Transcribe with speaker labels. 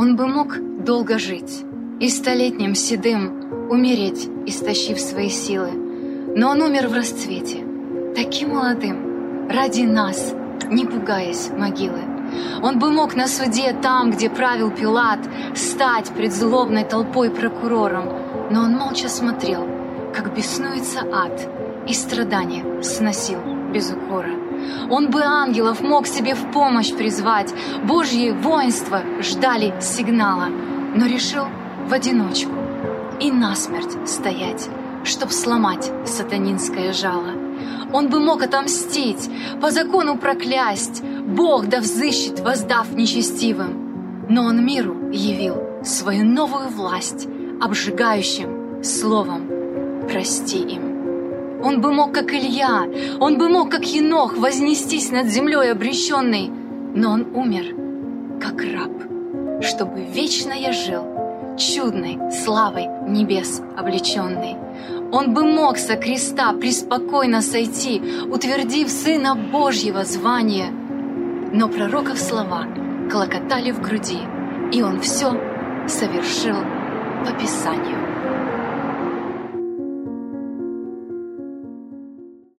Speaker 1: Он бы мог долго жить и столетним седым умереть, истощив свои силы. Но он умер в расцвете, таким молодым, ради нас, не пугаясь могилы. Он бы мог на суде там, где правил Пилат, стать пред злобной толпой прокурором, но он молча смотрел, как беснуется ад, и страдания сносил без укора. Он бы ангелов мог себе в помощь призвать, Божьи воинства ждали сигнала, но решил в одиночку и насмерть стоять, чтоб сломать сатанинское жало. Он бы мог отомстить, по закону проклясть, Бог да взыщет, воздав нечестивым. Но он миру явил свою новую власть, обжигающим словом «Прости им». Он бы мог, как Илья, он бы мог, как Енох, вознестись над землей обреченной, но он умер, как раб, чтобы вечно я жил, чудной славой небес облеченный. Он бы мог со креста преспокойно сойти, утвердив Сына Божьего звания. Но пророков слова клокотали в груди, и он все совершил по Писанию.